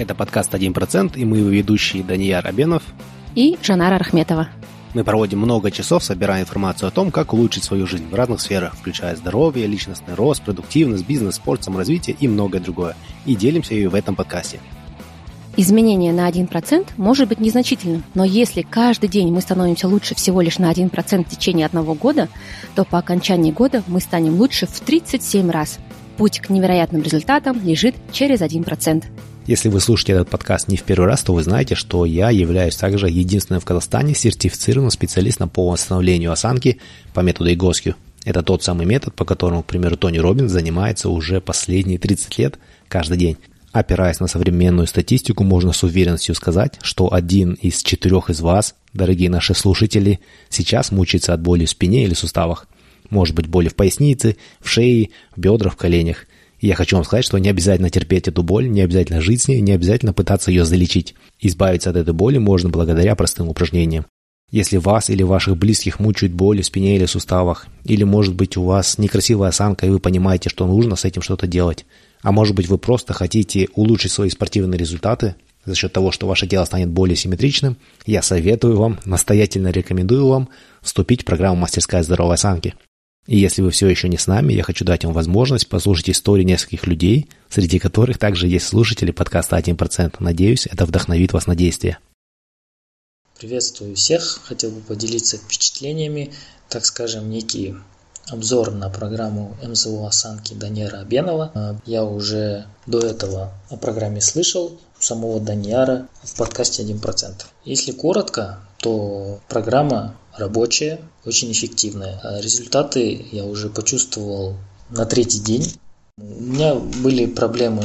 Это подкаст «1%» и мы его ведущие Данияр Абенов и Жанара Рахметова. Мы проводим много часов, собирая информацию о том, как улучшить свою жизнь в разных сферах, включая здоровье, личностный рост, продуктивность, бизнес, спорт, саморазвитие и многое другое. И делимся ее в этом подкасте. Изменение на 1% может быть незначительным, но если каждый день мы становимся лучше всего лишь на 1% в течение одного года, то по окончании года мы станем лучше в 37 раз. Путь к невероятным результатам лежит через 1%. Если вы слушаете этот подкаст не в первый раз, то вы знаете, что я являюсь также единственным в Казахстане сертифицированным специалистом по восстановлению осанки по методу Игоскью. Это тот самый метод, по которому, к примеру, Тони Робинс занимается уже последние 30 лет каждый день. Опираясь на современную статистику, можно с уверенностью сказать, что один из четырех из вас, дорогие наши слушатели, сейчас мучается от боли в спине или суставах. Может быть боли в пояснице, в шее, в бедрах, в коленях. И я хочу вам сказать, что не обязательно терпеть эту боль, не обязательно жить с ней, не обязательно пытаться ее залечить. Избавиться от этой боли можно благодаря простым упражнениям. Если вас или ваших близких мучают боли в спине или суставах, или может быть у вас некрасивая осанка и вы понимаете, что нужно с этим что-то делать, а может быть вы просто хотите улучшить свои спортивные результаты за счет того, что ваше тело станет более симметричным, я советую вам, настоятельно рекомендую вам вступить в программу «Мастерская здоровой осанки». И если вы все еще не с нами, я хочу дать вам возможность послушать истории нескольких людей, среди которых также есть слушатели подкаста «1%». Надеюсь, это вдохновит вас на действие. Приветствую всех. Хотел бы поделиться впечатлениями, так скажем, некий обзор на программу МЗО осанки Даниэра Абенова. Я уже до этого о программе слышал самого Даниара в подкасте 1%. Если коротко, то программа рабочая, очень эффективная. А результаты я уже почувствовал на третий день. У меня были проблемы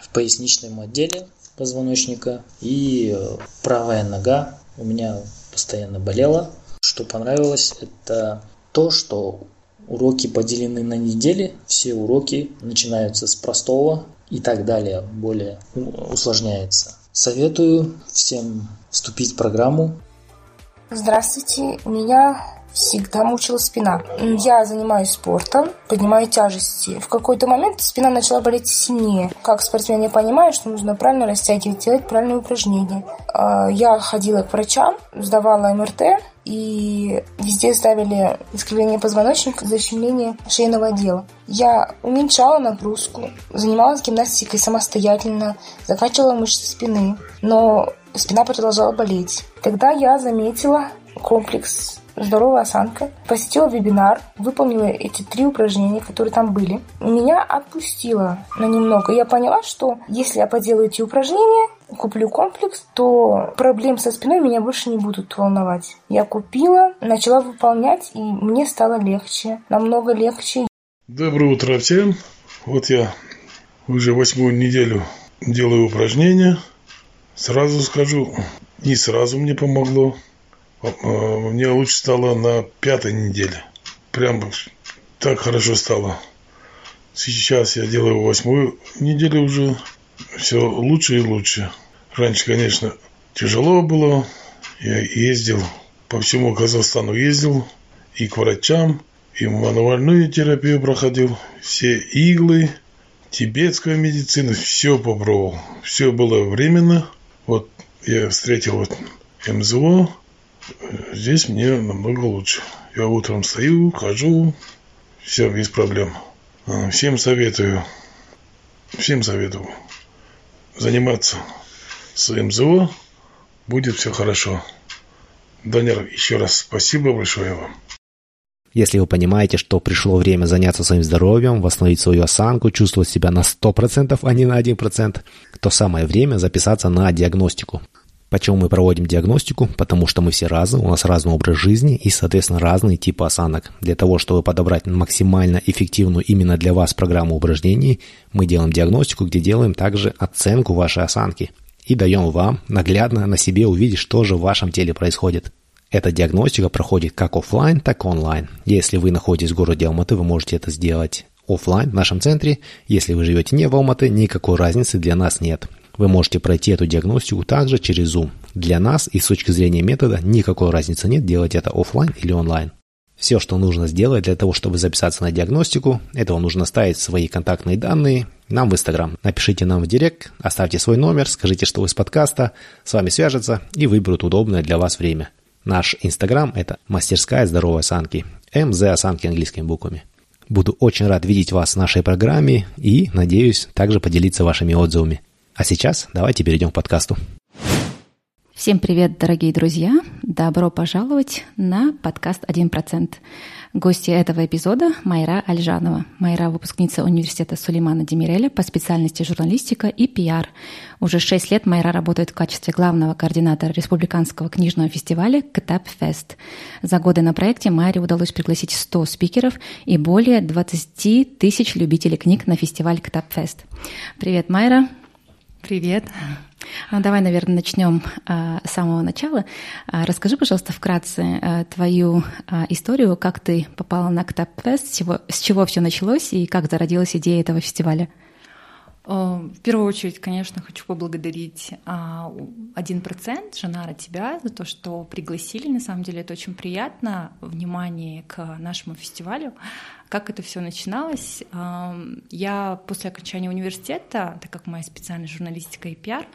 в поясничном отделе позвоночника и правая нога у меня постоянно болела. Что понравилось, это то, что уроки поделены на недели, все уроки начинаются с простого и так далее, более усложняется. Советую всем вступить в программу Здравствуйте, меня всегда мучила спина. Я занимаюсь спортом, поднимаю тяжести. В какой-то момент спина начала болеть сильнее. Как спортсмен я понимаю, что нужно правильно растягивать, делать правильные упражнения. А, я ходила к врачам, сдавала МРТ, и везде ставили искривление позвоночника, защемление шейного отдела. Я уменьшала нагрузку, занималась гимнастикой самостоятельно, закачивала мышцы спины, но спина продолжала болеть. Тогда я заметила комплекс здоровая осанка, посетила вебинар, выполнила эти три упражнения, которые там были. Меня отпустило на немного. Я поняла, что если я поделаю эти упражнения, куплю комплекс, то проблем со спиной меня больше не будут волновать. Я купила, начала выполнять, и мне стало легче, намного легче. Доброе утро всем. Вот я уже восьмую неделю делаю упражнения. Сразу скажу, не сразу мне помогло. А, а, мне лучше стало на пятой неделе. Прям так хорошо стало. Сейчас я делаю восьмую неделю уже. Все лучше и лучше. Раньше, конечно, тяжело было. Я ездил по всему Казахстану ездил и к врачам, и мануальную терапию проходил. Все иглы, тибетская медицина, все попробовал. Все было временно. Вот я встретил вот МЗО, здесь мне намного лучше. Я утром стою, хожу, все без проблем. Всем советую, всем советую заниматься с МЗО, будет все хорошо. Данер, еще раз спасибо большое вам. Если вы понимаете, что пришло время заняться своим здоровьем, восстановить свою осанку, чувствовать себя на 100%, а не на 1%, то самое время записаться на диагностику. Почему мы проводим диагностику? Потому что мы все разные, у нас разный образ жизни и, соответственно, разные типы осанок. Для того, чтобы подобрать максимально эффективную именно для вас программу упражнений, мы делаем диагностику, где делаем также оценку вашей осанки. И даем вам наглядно на себе увидеть, что же в вашем теле происходит. Эта диагностика проходит как офлайн, так и онлайн. Если вы находитесь в городе Алматы, вы можете это сделать офлайн в нашем центре. Если вы живете не в Алматы, никакой разницы для нас нет. Вы можете пройти эту диагностику также через Zoom. Для нас и с точки зрения метода никакой разницы нет делать это офлайн или онлайн. Все, что нужно сделать для того, чтобы записаться на диагностику, это вам нужно ставить свои контактные данные нам в Инстаграм. Напишите нам в Директ, оставьте свой номер, скажите, что вы с подкаста, с вами свяжутся и выберут удобное для вас время. Наш Инстаграм – это мастерская здоровой осанки. МЗ осанки английскими буквами. Буду очень рад видеть вас в нашей программе и, надеюсь, также поделиться вашими отзывами. А сейчас давайте перейдем к подкасту. Всем привет, дорогие друзья! Добро пожаловать на подкаст «1%». Гости этого эпизода – Майра Альжанова. Майра – выпускница университета Сулеймана Демиреля по специальности журналистика и пиар. Уже шесть лет Майра работает в качестве главного координатора республиканского книжного фестиваля «Kitap Fest». За годы на проекте Майре удалось пригласить 100 спикеров и более 20 тысяч любителей книг на фестиваль «Kitap Fest». Привет, Майра! Привет! Ну, давай, наверное, начнем а, с самого начала. А, расскажи, пожалуйста, вкратце а, твою а, историю, как ты попала на Kitap Fest, с чего, с чего все началось и как зародилась идея этого фестиваля. В первую очередь, конечно, хочу поблагодарить один процент Жанара тебя за то, что пригласили. На самом деле это очень приятно. Внимание к нашему фестивалю. Как это все начиналось? Я после окончания университета, так как моя специальность журналистика и пиар,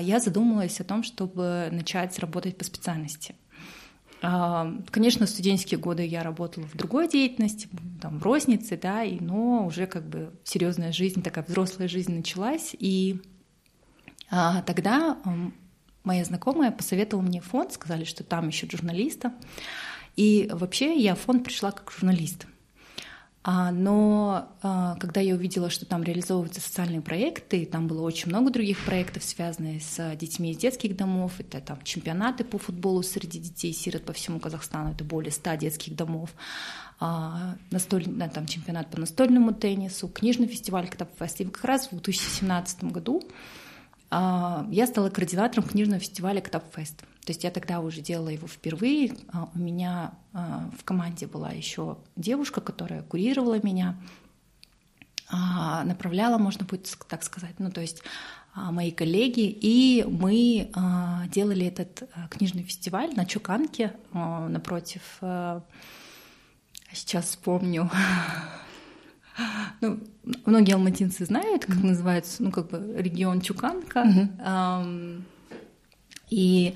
я задумалась о том, чтобы начать работать по специальности. Конечно, студенческие годы я работала в другой деятельности, там, в рознице, да, и, но уже как бы серьезная жизнь, такая взрослая жизнь началась, и а, тогда моя знакомая посоветовала мне фонд, сказали, что там ищут журналиста, и вообще я в фонд пришла как журналист. А, но а, когда я увидела, что там реализовываются социальные проекты, там было очень много других проектов, связанных с детьми из детских домов, это там чемпионаты по футболу среди детей-сирот по всему Казахстану, это более 100 детских домов, а, настольный, там, чемпионат по настольному теннису, книжный фестиваль Катапфест. И как раз в 2017 году я стала координатором книжного фестиваля Катапфест. То есть я тогда уже делала его впервые. А, у меня а, в команде была еще девушка, которая курировала меня, а, направляла, можно будет так сказать. Ну, то есть мои коллеги, и мы делали этот книжный фестиваль на Чуканке напротив, сейчас вспомню, ну, многие алматинцы знают, как называется, ну, как бы регион Чуканка. Mm-hmm. И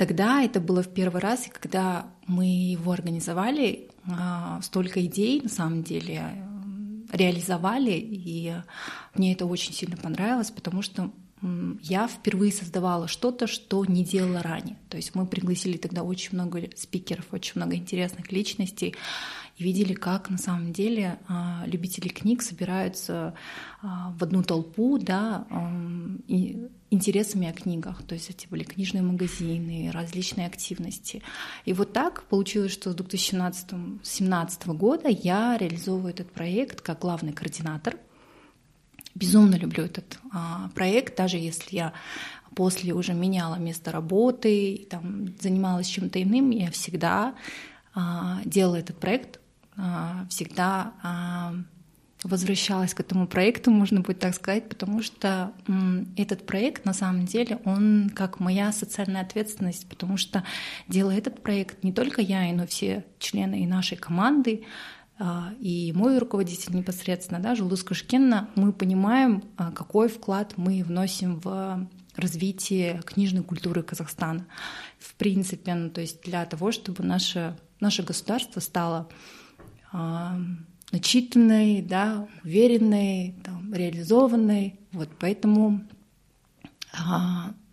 Тогда это было в первый раз, и когда мы его организовали, а, столько идей на самом деле реализовали, и мне это очень сильно понравилось, потому что я впервые создавала что-то, что не делала ранее. То есть мы пригласили тогда очень много спикеров, очень много интересных личностей и видели, как на самом деле а, любители книг собираются а, в одну толпу, да, и интересами о книгах. То есть эти были книжные магазины, различные активности. И вот так получилось, что с 2017 года я реализовываю этот проект как главный координатор — Безумно люблю этот а, проект, даже если я после уже меняла место работы, там, занималась чем-то иным, я всегда а, делала этот проект, а, всегда а, возвращалась к этому проекту, можно будет так сказать, потому что м, этот проект на самом деле, он как моя социальная ответственность, потому что делая этот проект не только я, но все члены и нашей команды, и мой руководитель непосредственно, да, Жулус Кашкенна, мы понимаем, а, какой вклад мы вносим в развитие книжной культуры Казахстана. В принципе, ну, то есть для того, чтобы наше, наше государство стало э, начитанной, да, уверенной, там, реализованной. Вот поэтому э,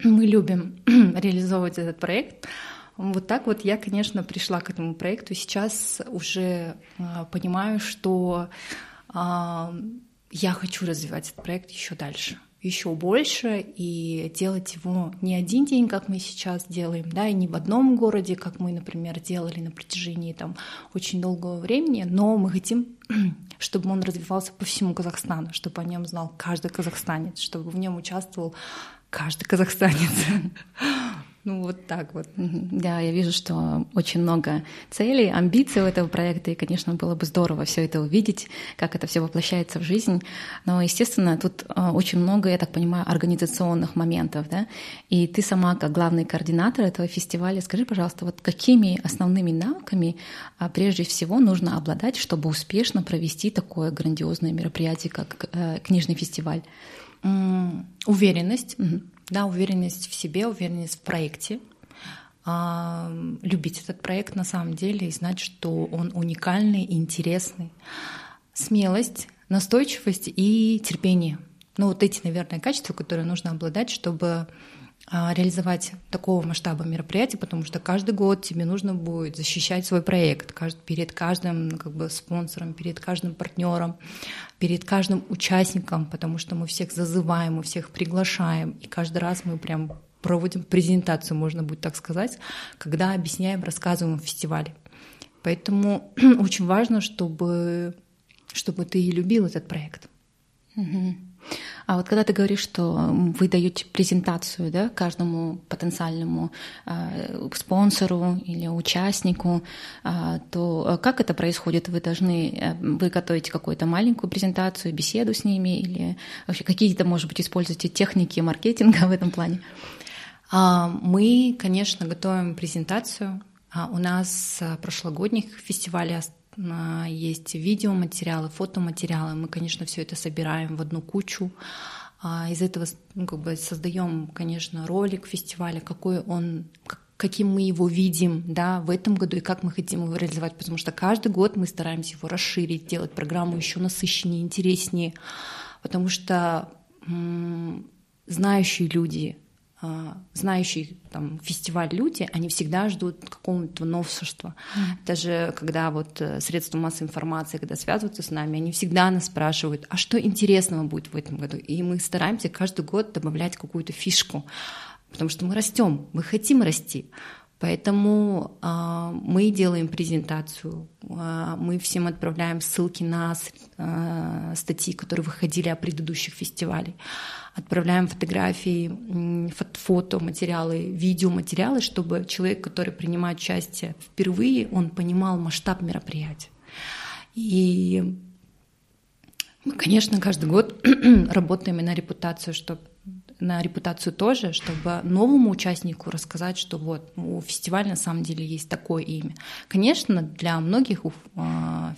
мы любим реализовывать этот проект. Вот так вот я, конечно, пришла к этому проекту. Сейчас уже э, понимаю, что э, я хочу развивать этот проект еще дальше еще больше и делать его не один день, как мы сейчас делаем, да, и не в одном городе, как мы, например, делали на протяжении там очень долгого времени, но мы хотим, чтобы он развивался по всему Казахстану, чтобы о нем знал каждый казахстанец, чтобы в нем участвовал каждый казахстанец. Ну вот так вот. Да, я вижу, что очень много целей, амбиций у этого проекта, и, конечно, было бы здорово все это увидеть, как это все воплощается в жизнь. Но, естественно, тут а, очень много, я так понимаю, организационных моментов, да. И ты сама, как главный координатор этого фестиваля, скажи, пожалуйста, вот какими основными навыками а, прежде всего нужно обладать, чтобы успешно провести такое грандиозное мероприятие, как э, книжный фестиваль? Уверенность. Угу да, уверенность в себе, уверенность в проекте, а, любить этот проект на самом деле и знать, что он уникальный интересный. Смелость, настойчивость и терпение. Ну вот эти, наверное, качества, которые нужно обладать, чтобы реализовать такого масштаба мероприятия, потому что каждый год тебе нужно будет защищать свой проект перед каждым как бы, спонсором, перед каждым партнером, перед каждым участником, потому что мы всех зазываем, мы всех приглашаем, и каждый раз мы прям проводим презентацию, можно будет так сказать, когда объясняем, рассказываем о фестивале. Поэтому очень важно, чтобы, чтобы ты любил этот проект. Угу. А вот когда ты говоришь, что вы даете презентацию да, каждому потенциальному э, спонсору или участнику, э, то как это происходит? Вы должны, э, вы готовите какую-то маленькую презентацию, беседу с ними или вообще какие-то, может быть, используете техники маркетинга в этом плане? А, мы, конечно, готовим презентацию. У нас прошлогодних фестивалей есть видеоматериалы, фотоматериалы. Мы, конечно, все это собираем в одну кучу. А из этого ну, как бы создаем, конечно, ролик фестиваля, какой он, каким мы его видим да, в этом году и как мы хотим его реализовать, потому что каждый год мы стараемся его расширить, сделать программу еще насыщеннее, интереснее, потому что м- знающие люди, знающие там, фестиваль люди, они всегда ждут какого-то новшества. Даже когда вот э, средства массовой информации, когда связываются с нами, они всегда нас спрашивают, а что интересного будет в этом году? И мы стараемся каждый год добавлять какую-то фишку, потому что мы растем, мы хотим расти. Поэтому э, мы делаем презентацию, э, мы всем отправляем ссылки на э, статьи, которые выходили о предыдущих фестивалях, отправляем фотографии, фото, материалы, видеоматериалы, чтобы человек, который принимает участие впервые, он понимал масштаб мероприятия. И мы, конечно, каждый год работаем и на репутацию, чтобы на репутацию тоже, чтобы новому участнику рассказать, что вот у фестиваля на самом деле есть такое имя. Конечно, для многих э,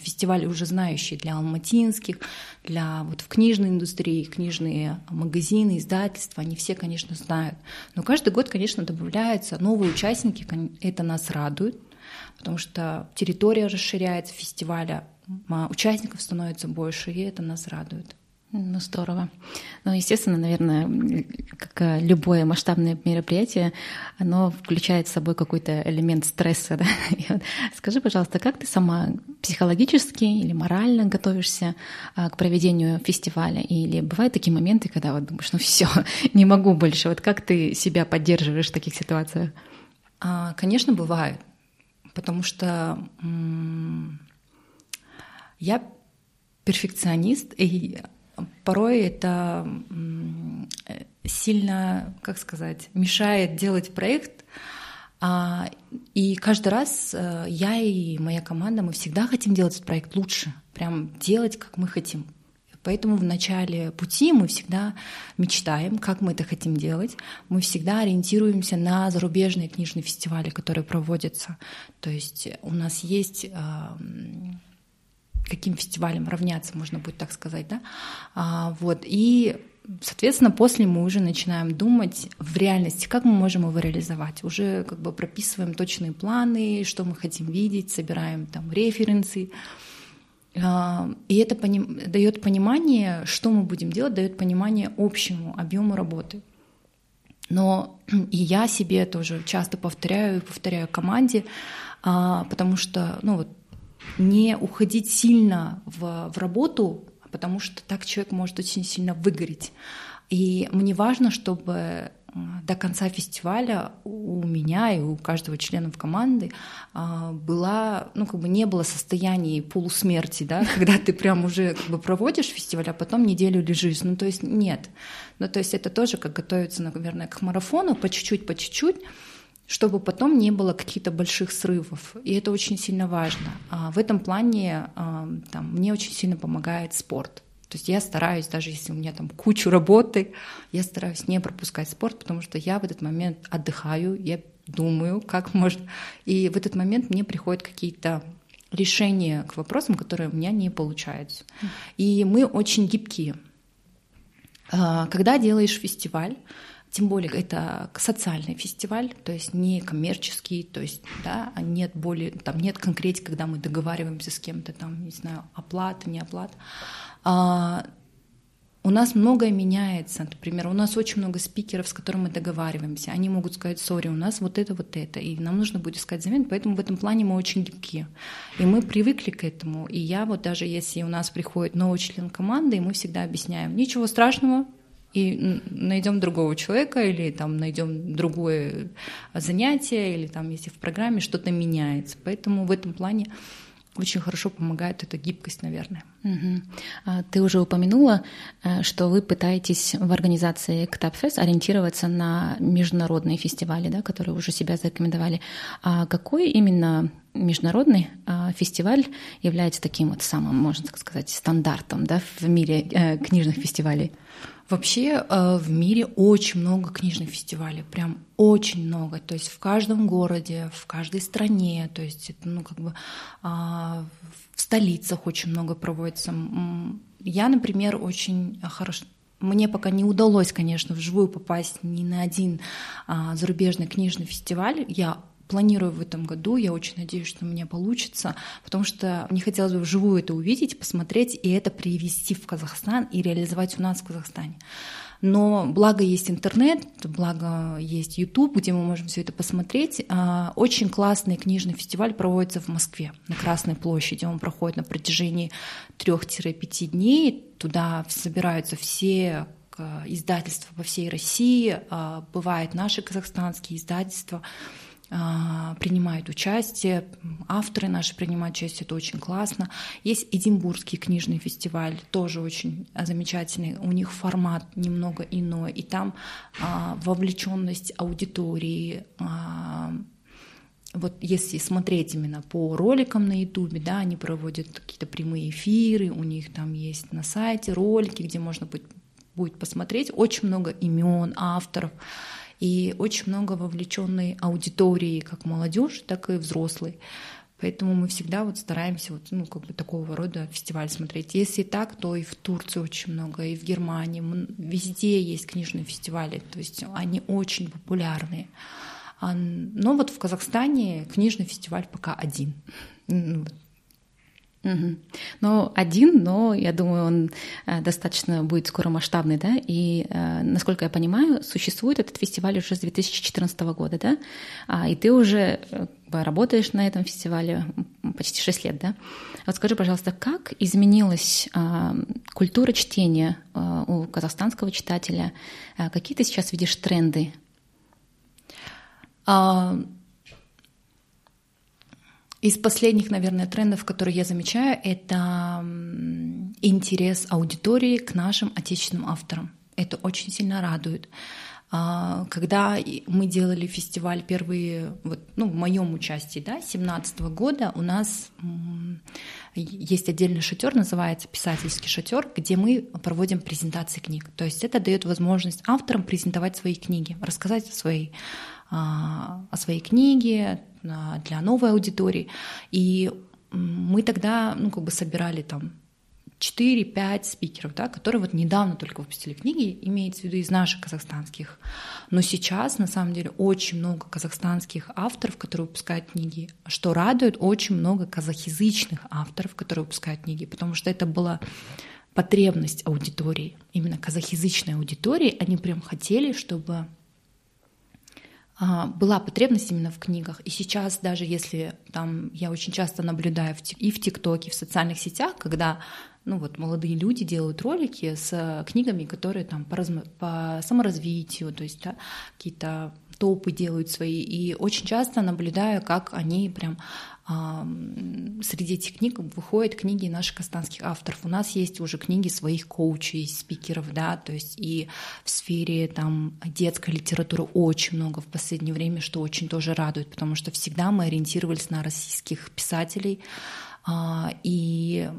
фестивали уже знающие, для алматинских, для вот в книжной индустрии, книжные магазины, издательства, они все, конечно, знают. Но каждый год, конечно, добавляются новые участники, это нас радует, потому что территория расширяется фестиваля, участников становится больше, и это нас радует. Ну, здорово. Ну, естественно, наверное, как любое масштабное мероприятие, оно включает в собой какой-то элемент стресса. Да? вот скажи, пожалуйста, как ты сама психологически или морально готовишься а, к проведению фестиваля? Или бывают такие моменты, когда вот думаешь, ну все, не могу больше. Вот как ты себя поддерживаешь в таких ситуациях? А, конечно, бывает. Потому что я перфекционист, и порой это сильно, как сказать, мешает делать проект. А, и каждый раз э, я и моя команда, мы всегда хотим делать этот проект лучше, прям делать, как мы хотим. Поэтому в начале пути мы всегда мечтаем, как мы это хотим делать. Мы всегда ориентируемся на зарубежные книжные фестивали, которые проводятся. То есть у нас есть каким фестивалем равняться, можно будет так сказать, да, а, вот, и Соответственно, после мы уже начинаем думать в реальности, как мы можем его реализовать. Уже как бы прописываем точные планы, что мы хотим видеть, собираем там референсы. А, и это поним... дает понимание, что мы будем делать, дает понимание общему объему работы. Но и я себе тоже часто повторяю, повторяю команде, а, потому что, ну вот не уходить сильно в, в работу, потому что так человек может очень сильно выгореть. И мне важно, чтобы э, до конца фестиваля у меня и у каждого члена команды а, была, ну, как бы не было состояния полусмерти, да, когда ты прям уже как бы проводишь фестиваль, а потом неделю лежишь. Ну, то есть нет. Ну, то есть это тоже как готовиться, наверное, к марафону по чуть-чуть, по чуть-чуть, чтобы потом не было каких-то больших срывов. И это очень сильно важно. А в этом плане там, мне очень сильно помогает спорт. То есть я стараюсь, даже если у меня там кучу работы, я стараюсь не пропускать спорт, потому что я в этот момент отдыхаю, я думаю, как можно. И в этот момент мне приходят какие-то решения к вопросам, которые у меня не получаются. И мы очень гибкие. А, когда делаешь фестиваль, тем более это социальный фестиваль, то есть не коммерческий, то есть да, нет более, там нет конкретики, когда мы договариваемся с кем-то, там, не знаю, оплата, не оплата. А, у нас многое меняется. Например, у нас очень много спикеров, с которыми мы договариваемся. Они могут сказать, сори, у нас вот это, вот это. И нам нужно будет искать замену. Поэтому в этом плане мы очень гибкие. И мы привыкли к этому. И я вот даже если у нас приходит новый член команды, и мы всегда объясняем, ничего страшного, и найдем другого человека или там найдем другое занятие или там если в программе что-то меняется. Поэтому в этом плане очень хорошо помогает эта гибкость, наверное. Угу. Ты уже упомянула, э, что вы пытаетесь в организации КТАПФЕС ориентироваться на международные фестивали, да, которые уже себя зарекомендовали. А какой именно международный а, фестиваль является таким вот самым, можно так сказать, стандартом да, в мире э, книжных фестивалей? Вообще э, в мире очень много книжных фестивалей, прям очень много. То есть в каждом городе, в каждой стране, то есть это, ну, как бы а, в столицах очень много проводится. Я, например, очень хорошо мне пока не удалось, конечно, вживую попасть ни на один а, зарубежный книжный фестиваль. Я планирую в этом году, я очень надеюсь, что у меня получится, потому что мне хотелось бы вживую это увидеть, посмотреть и это привести в Казахстан и реализовать у нас в Казахстане. Но благо есть интернет, благо есть YouTube, где мы можем все это посмотреть. А, очень классный книжный фестиваль проводится в Москве на Красной площади. Он проходит на протяжении 3-5 дней. Туда собираются все издательства по всей России, а, бывают наши казахстанские издательства. А, принимают участие, авторы наши принимают участие, это очень классно. Есть Эдинбургский книжный фестиваль, тоже очень замечательный, у них формат немного иной, и там а, вовлеченность аудитории, а, вот если смотреть именно по роликам на Ютубе, да, они проводят какие-то прямые эфиры, у них там есть на сайте ролики, где можно будет, будет посмотреть очень много имен авторов и очень много вовлеченной аудитории, как молодежь, так и взрослой. Поэтому мы всегда вот стараемся вот, ну, как бы такого рода фестиваль смотреть. Если так, то и в Турции очень много, и в Германии. Везде есть книжные фестивали, то есть они очень популярные. А, но вот в Казахстане книжный фестиваль пока один. Угу. Ну, один, но я думаю, он э, достаточно будет скоро масштабный, да, и, э, насколько я понимаю, существует этот фестиваль уже с 2014 года, да, а, и ты уже э, работаешь на этом фестивале почти 6 лет, да. Вот скажи, пожалуйста, как изменилась а, культура чтения а, у казахстанского читателя? Какие ты сейчас видишь тренды? Из последних, наверное, трендов, которые я замечаю, это интерес аудитории к нашим отечественным авторам. Это очень сильно радует. А, когда мы делали фестиваль первые, вот, ну, в моем участии, да, 17 года, у нас есть отдельный шатер, называется писательский шатер, где мы проводим презентации книг. То есть это дает возможность авторам презентовать свои книги, рассказать о своей а, о своей книге для новой аудитории. И мы тогда ну, как бы собирали там 4-5 спикеров, да, которые вот недавно только выпустили книги, имеется в виду из наших казахстанских. Но сейчас, на самом деле, очень много казахстанских авторов, которые выпускают книги. Что радует, очень много казахязычных авторов, которые выпускают книги, потому что это была потребность аудитории, именно казахязычной аудитории. Они прям хотели, чтобы была потребность именно в книгах. И сейчас даже если там я очень часто наблюдаю и в ТикТоке, в социальных сетях, когда ну вот молодые люди делают ролики с книгами, которые там по, разм... по саморазвитию, то есть да, какие-то топы делают свои. И очень часто наблюдаю, как они прям среди этих книг выходят книги наших казахстанских авторов. У нас есть уже книги своих коучей, спикеров, да, то есть и в сфере там детской литературы очень много в последнее время, что очень тоже радует, потому что всегда мы ориентировались на российских писателей, а, и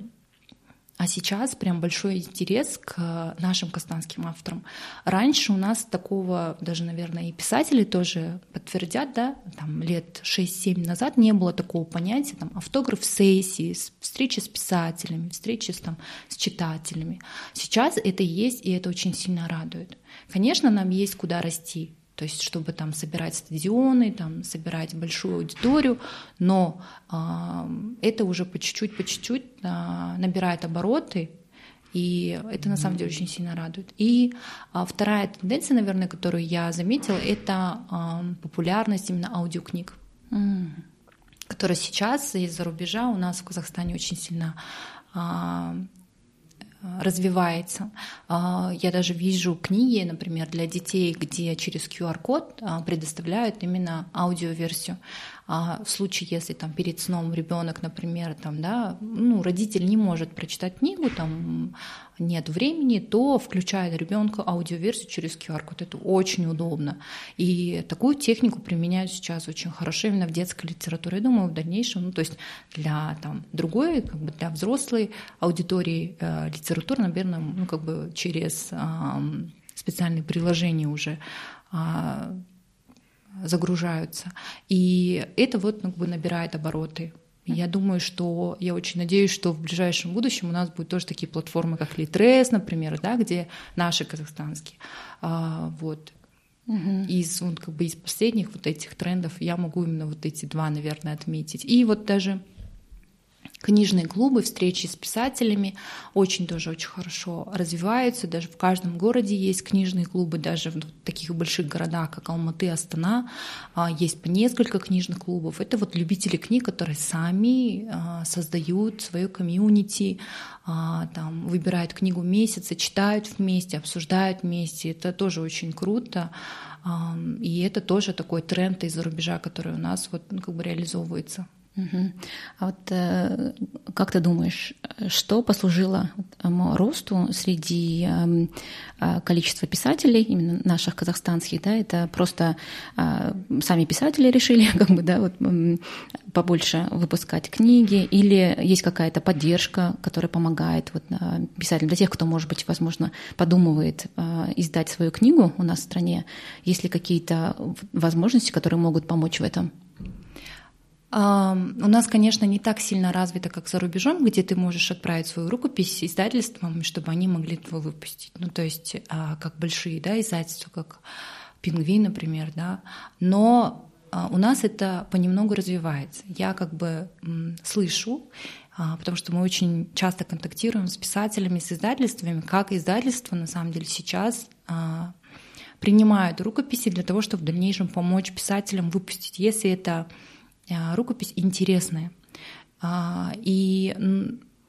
а сейчас прям большой интерес к нашим казахстанским авторам. Раньше у нас такого, даже, наверное, и писатели тоже подтвердят, да, там лет 6-7 назад не было такого понятия, там, автограф-сессии, встречи с писателями, встречи с, там, с читателями. Сейчас это есть, и это очень сильно радует. Конечно, нам есть куда расти, то есть чтобы там собирать стадионы, там собирать большую аудиторию, но э, это уже по чуть-чуть, по чуть-чуть э, набирает обороты, и это на самом деле очень сильно радует. И а, вторая тенденция, наверное, которую я заметила, это а, популярность именно аудиокниг, которая сейчас из-за рубежа у нас в Казахстане очень сильно а, развивается. А, я даже вижу книги, например, для детей, где через QR-код а, предоставляют именно аудиоверсию. А в случае, если там перед сном ребенок, например, там, да, ну, родитель не может прочитать книгу, там нет времени, то включает ребенка аудиоверсию через QR-код. Это очень удобно. И такую технику применяют сейчас очень хорошо именно в детской литературе. Я думаю, в дальнейшем, ну, то есть для там, другой, как бы для взрослой аудитории э, литературы, наверное, ну, как бы через э, специальные приложения уже э, загружаются. И это вот как бы набирает обороты. Я думаю, что я очень надеюсь, что в ближайшем будущем у нас будут тоже такие платформы, как Литрес, например, да, где наши казахстанские. А, вот. Угу. Из, вот, как бы из последних вот этих трендов я могу именно вот эти два, наверное, отметить. И вот даже Книжные клубы, встречи с писателями очень тоже очень хорошо развиваются. Даже в каждом городе есть книжные клубы, даже в таких больших городах, как Алматы, Астана, а, есть по несколько книжных клубов. Это вот любители книг, которые сами а, создают свое комьюнити, а, там, выбирают книгу месяца, читают вместе, обсуждают вместе. Это тоже очень круто. И это тоже такой тренд из-за рубежа, который у нас вот, ну, как бы реализовывается. А вот э, как ты думаешь, что послужило росту среди эм, э, количества писателей, именно наших казахстанских, да, это просто э, сами писатели решили как бы, да, вот, побольше выпускать книги, или есть какая-то поддержка, которая помогает вот, писателям, для тех, кто, может быть, возможно, подумывает издать свою книгу у нас в стране, есть ли какие-то возможности, которые могут помочь в этом? У нас, конечно, не так сильно развито, как за рубежом, где ты можешь отправить свою рукопись издательствам, чтобы они могли его выпустить. Ну, то есть, а, как большие да, издательства, как «Пингвин», например, да. Но а, у нас это понемногу развивается. Я как бы слышу, а, потому что мы очень часто контактируем с писателями, с издательствами, как издательства на самом деле сейчас принимают рукописи для того, чтобы в дальнейшем помочь писателям выпустить, если это рукопись интересная. А, и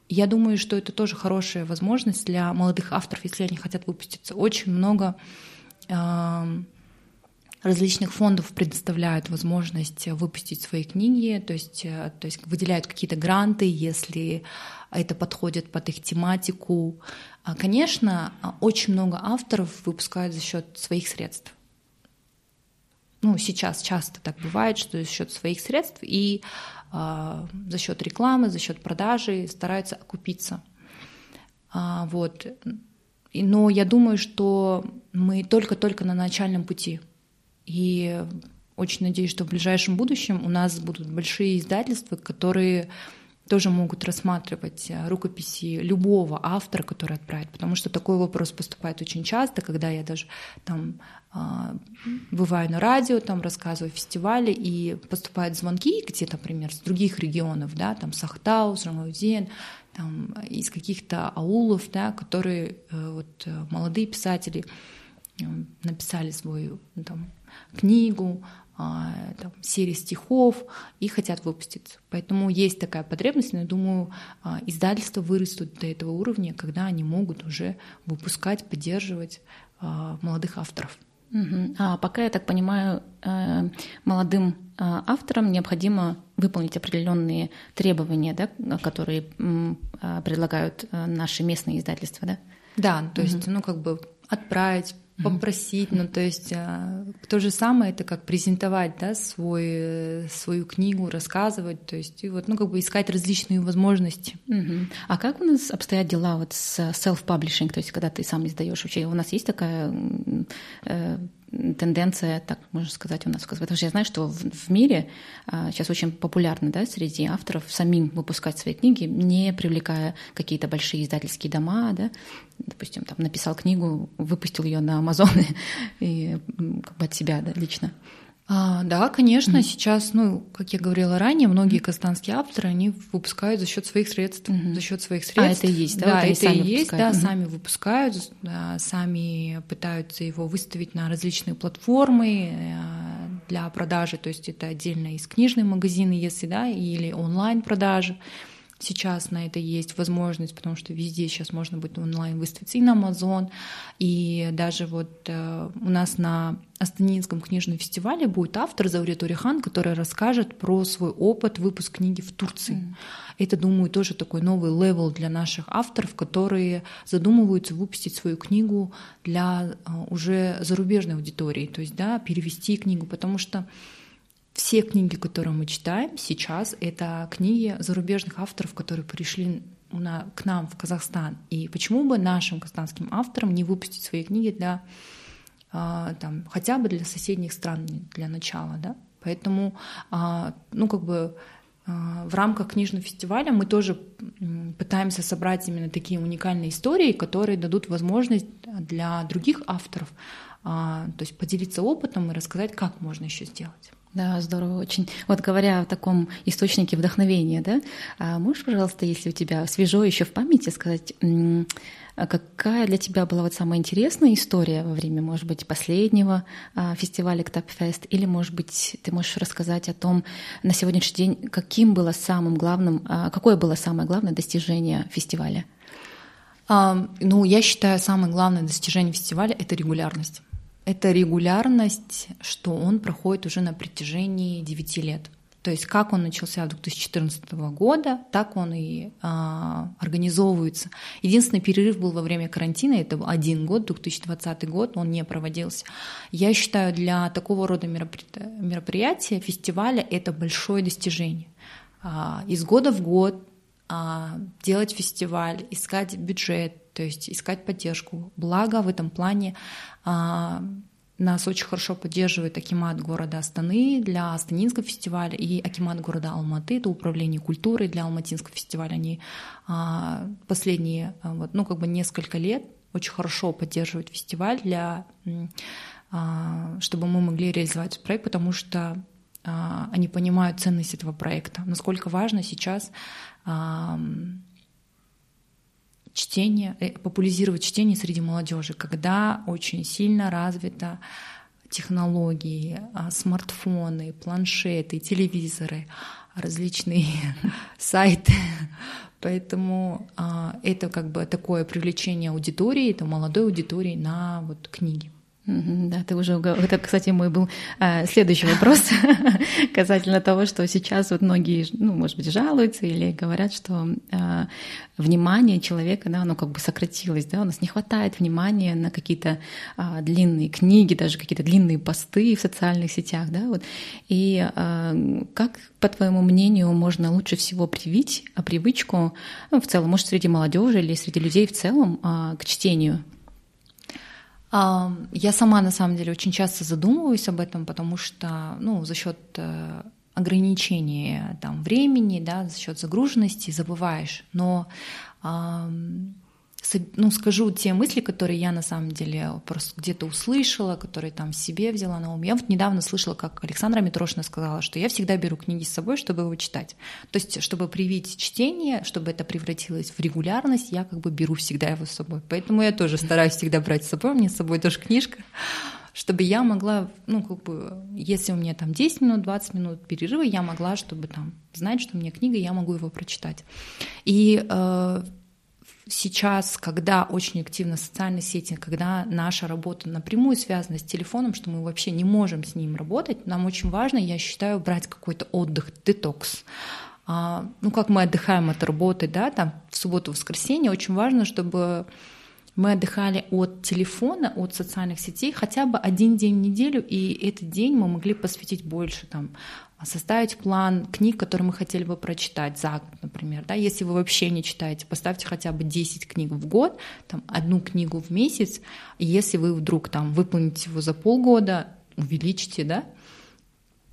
я думаю, что это тоже хорошая возможность для молодых авторов, если они хотят выпуститься. Очень много а, различных фондов предоставляют возможность выпустить свои книги, то есть, э, то есть выделяют какие-то гранты, если это подходит под их тематику. Конечно, очень много авторов выпускают за счет своих средств ну, сейчас часто так бывает, что за счет своих средств и э, за счет рекламы, за счет продажи стараются окупиться. А, вот. И, но я думаю, что мы только-только на начальном пути. И очень надеюсь, что в ближайшем будущем у нас будут большие издательства, которые тоже могут рассматривать э, рукописи любого автора, который отправит, потому что такой вопрос поступает очень часто, когда я даже там а, бываю на радио, там рассказываю фестивали, и поступают звонки где-то, например, с других регионов, да, там Сахтау, Срамауден, там из каких-то аулов, да, которые э, вот э, молодые писатели написали свою там, книгу, там, серии стихов и хотят выпуститься. Поэтому есть такая потребность, но я думаю, а, издательства вырастут до этого уровня, когда они могут уже выпускать, поддерживать а, молодых авторов. Угу. А пока, я так понимаю, э, молодым э, авторам необходимо выполнить определенные требования, да, которые э, предлагают наши местные издательства, да? Да, то есть, угу. ну, как бы отправить попросить, ну то есть а, то же самое это как презентовать, да, свой свою книгу, рассказывать, то есть и вот ну как бы искать различные возможности. Угу. А как у нас обстоят дела вот с self-publishing, то есть когда ты сам издаешь вообще, у нас есть такая э, тенденция, так можно сказать, у нас. Потому что я знаю, что в, мире а, сейчас очень популярно да, среди авторов самим выпускать свои книги, не привлекая какие-то большие издательские дома. Да. Допустим, там написал книгу, выпустил ее на Амазон и как бы от себя да, лично. А, да, конечно, mm-hmm. сейчас, ну, как я говорила ранее, многие казахстанские авторы, они выпускают за счет своих средств, mm-hmm. за счет своих средств. А это и есть, да? Да, вот это и есть, да, mm-hmm. сами выпускают, да, сами пытаются его выставить на различные платформы э, для продажи, то есть это отдельно есть книжные магазины, если, да, или онлайн продажи. Сейчас на это есть возможность, потому что везде сейчас можно будет онлайн выставиться и на Amazon, и даже вот э, у нас на Астанинском книжном фестивале будет автор Заурет Урихан, который расскажет про свой опыт выпуска книги в Турции. Mm. Это, думаю, тоже такой новый level для наших авторов, которые задумываются выпустить свою книгу для э, уже зарубежной аудитории, то есть да, перевести книгу, потому что все книги, которые мы читаем сейчас, это книги зарубежных авторов, которые пришли на, к нам в Казахстан. И почему бы нашим казахстанским авторам не выпустить свои книги для а, там, хотя бы для соседних стран для начала, да? Поэтому, а, ну, как бы а, в рамках книжного фестиваля мы тоже пытаемся собрать именно такие уникальные истории, которые дадут возможность для других авторов, то есть поделиться опытом и рассказать, как можно еще сделать. Да, здорово очень. Вот говоря о таком источнике вдохновения, да, а можешь, пожалуйста, если у тебя свежо еще в памяти, сказать, а какая для тебя была вот самая интересная история во время, может быть, последнего а, фестиваля Ктапфест, или, может быть, ты можешь рассказать о том на сегодняшний день, каким было самым главным, а, какое было самое главное достижение фестиваля? Ну, я считаю, самое главное достижение фестиваля — это регулярность это регулярность, что он проходит уже на протяжении 9 лет. То есть как он начался в 2014 года, так он и а, организовывается. Единственный перерыв был во время карантина, это один год, 2020 год, он не проводился. Я считаю, для такого рода мероприятия, фестиваля, это большое достижение. А, из года в год делать фестиваль, искать бюджет, то есть искать поддержку. Благо в этом плане а, нас очень хорошо поддерживает Акимат города Астаны для Астанинского фестиваля и Акимат города Алматы, это управление культурой для Алматинского фестиваля. Они а, последние, вот, ну, как бы несколько лет очень хорошо поддерживают фестиваль для чтобы мы могли реализовать проект, потому что они понимают ценность этого проекта, насколько важно сейчас чтение, э, популяризировать чтение среди молодежи, когда очень сильно развита технологии, а, смартфоны, планшеты, телевизоры, различные сайты. Поэтому а, это как бы такое привлечение аудитории, это молодой аудитории на вот книги. Да, ты уже это, кстати, мой был э, следующий вопрос касательно того, что сейчас вот многие, ну, может быть, жалуются или говорят, что э, внимание человека, да, оно как бы сократилось, да, у нас не хватает внимания на какие-то э, длинные книги, даже какие-то длинные посты в социальных сетях, да, вот. И э, как, по твоему мнению, можно лучше всего привить а, привычку, ну, в целом, может, среди молодежи или среди людей в целом э, к чтению? Я сама на самом деле очень часто задумываюсь об этом, потому что ну, за счет э, ограничения там, времени, да, за счет загруженности забываешь. Но ну, скажу те мысли, которые я на самом деле просто где-то услышала, которые там себе взяла на ум. Я вот недавно слышала, как Александра Митрошина сказала, что я всегда беру книги с собой, чтобы его читать. То есть, чтобы привить чтение, чтобы это превратилось в регулярность, я как бы беру всегда его с собой. Поэтому я тоже стараюсь всегда брать с собой, у меня с собой тоже книжка чтобы я могла, ну, как бы, если у меня там 10 минут, 20 минут перерыва, я могла, чтобы там знать, что у меня книга, я могу его прочитать. И э, сейчас, когда очень активно социальные сети, когда наша работа напрямую связана с телефоном, что мы вообще не можем с ним работать, нам очень важно, я считаю, брать какой-то отдых, детокс. А, ну, как мы отдыхаем от работы, да, там в субботу-воскресенье, очень важно, чтобы мы отдыхали от телефона, от социальных сетей хотя бы один день в неделю, и этот день мы могли посвятить больше там, составить план книг, которые мы хотели бы прочитать за год, например. Да? Если вы вообще не читаете, поставьте хотя бы 10 книг в год, там, одну книгу в месяц. Если вы вдруг там, выполните его за полгода, увеличите, да,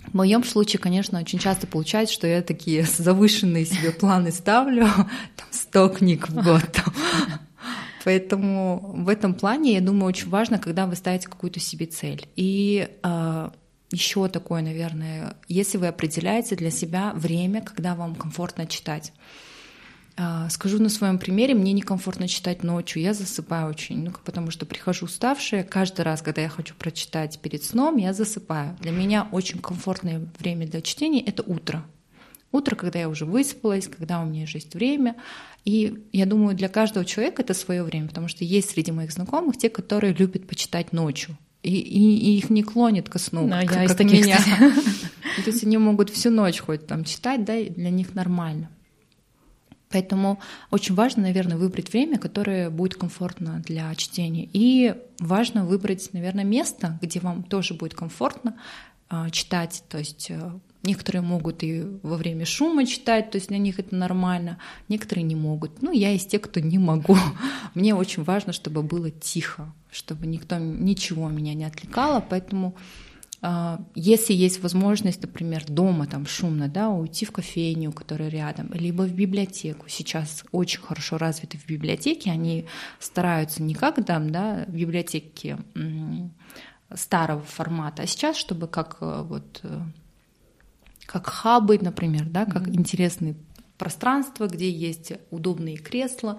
в моем случае, конечно, очень часто получается, что я такие завышенные себе планы ставлю, там 100 книг в год. Там. Поэтому в этом плане, я думаю, очень важно, когда вы ставите какую-то себе цель. И э, еще такое, наверное, если вы определяете для себя время, когда вам комфортно читать. А, скажу на своем примере, мне некомфортно читать ночью, я засыпаю очень, ну, потому что прихожу уставшая, каждый раз, когда я хочу прочитать перед сном, я засыпаю. Для меня очень комфортное время для чтения — это утро. Утро, когда я уже выспалась, когда у меня есть время. И я думаю, для каждого человека это свое время, потому что есть среди моих знакомых те, которые любят почитать ночью. И, и, и их не клонит ко сну, Но как, я как таких, меня. То есть они могут всю ночь хоть там читать, да, и для них нормально. Поэтому очень важно, наверное, выбрать время, которое будет комфортно для чтения. И важно выбрать, наверное, место, где вам тоже будет комфортно э, читать. То есть э, некоторые могут и во время шума читать, то есть для них это нормально, некоторые не могут. Ну, я из тех, кто не могу. Мне очень важно, чтобы было тихо, чтобы никто ничего меня не отвлекало, поэтому а, если есть возможность, например, дома там шумно, да, уйти в кофейню, которая рядом, либо в библиотеку. Сейчас очень хорошо развиты в библиотеке, они стараются не как там, да, в библиотеке старого формата, а сейчас, чтобы как э, вот э, как хабы, например, да, как mm-hmm. интересные пространства, где есть удобные кресла,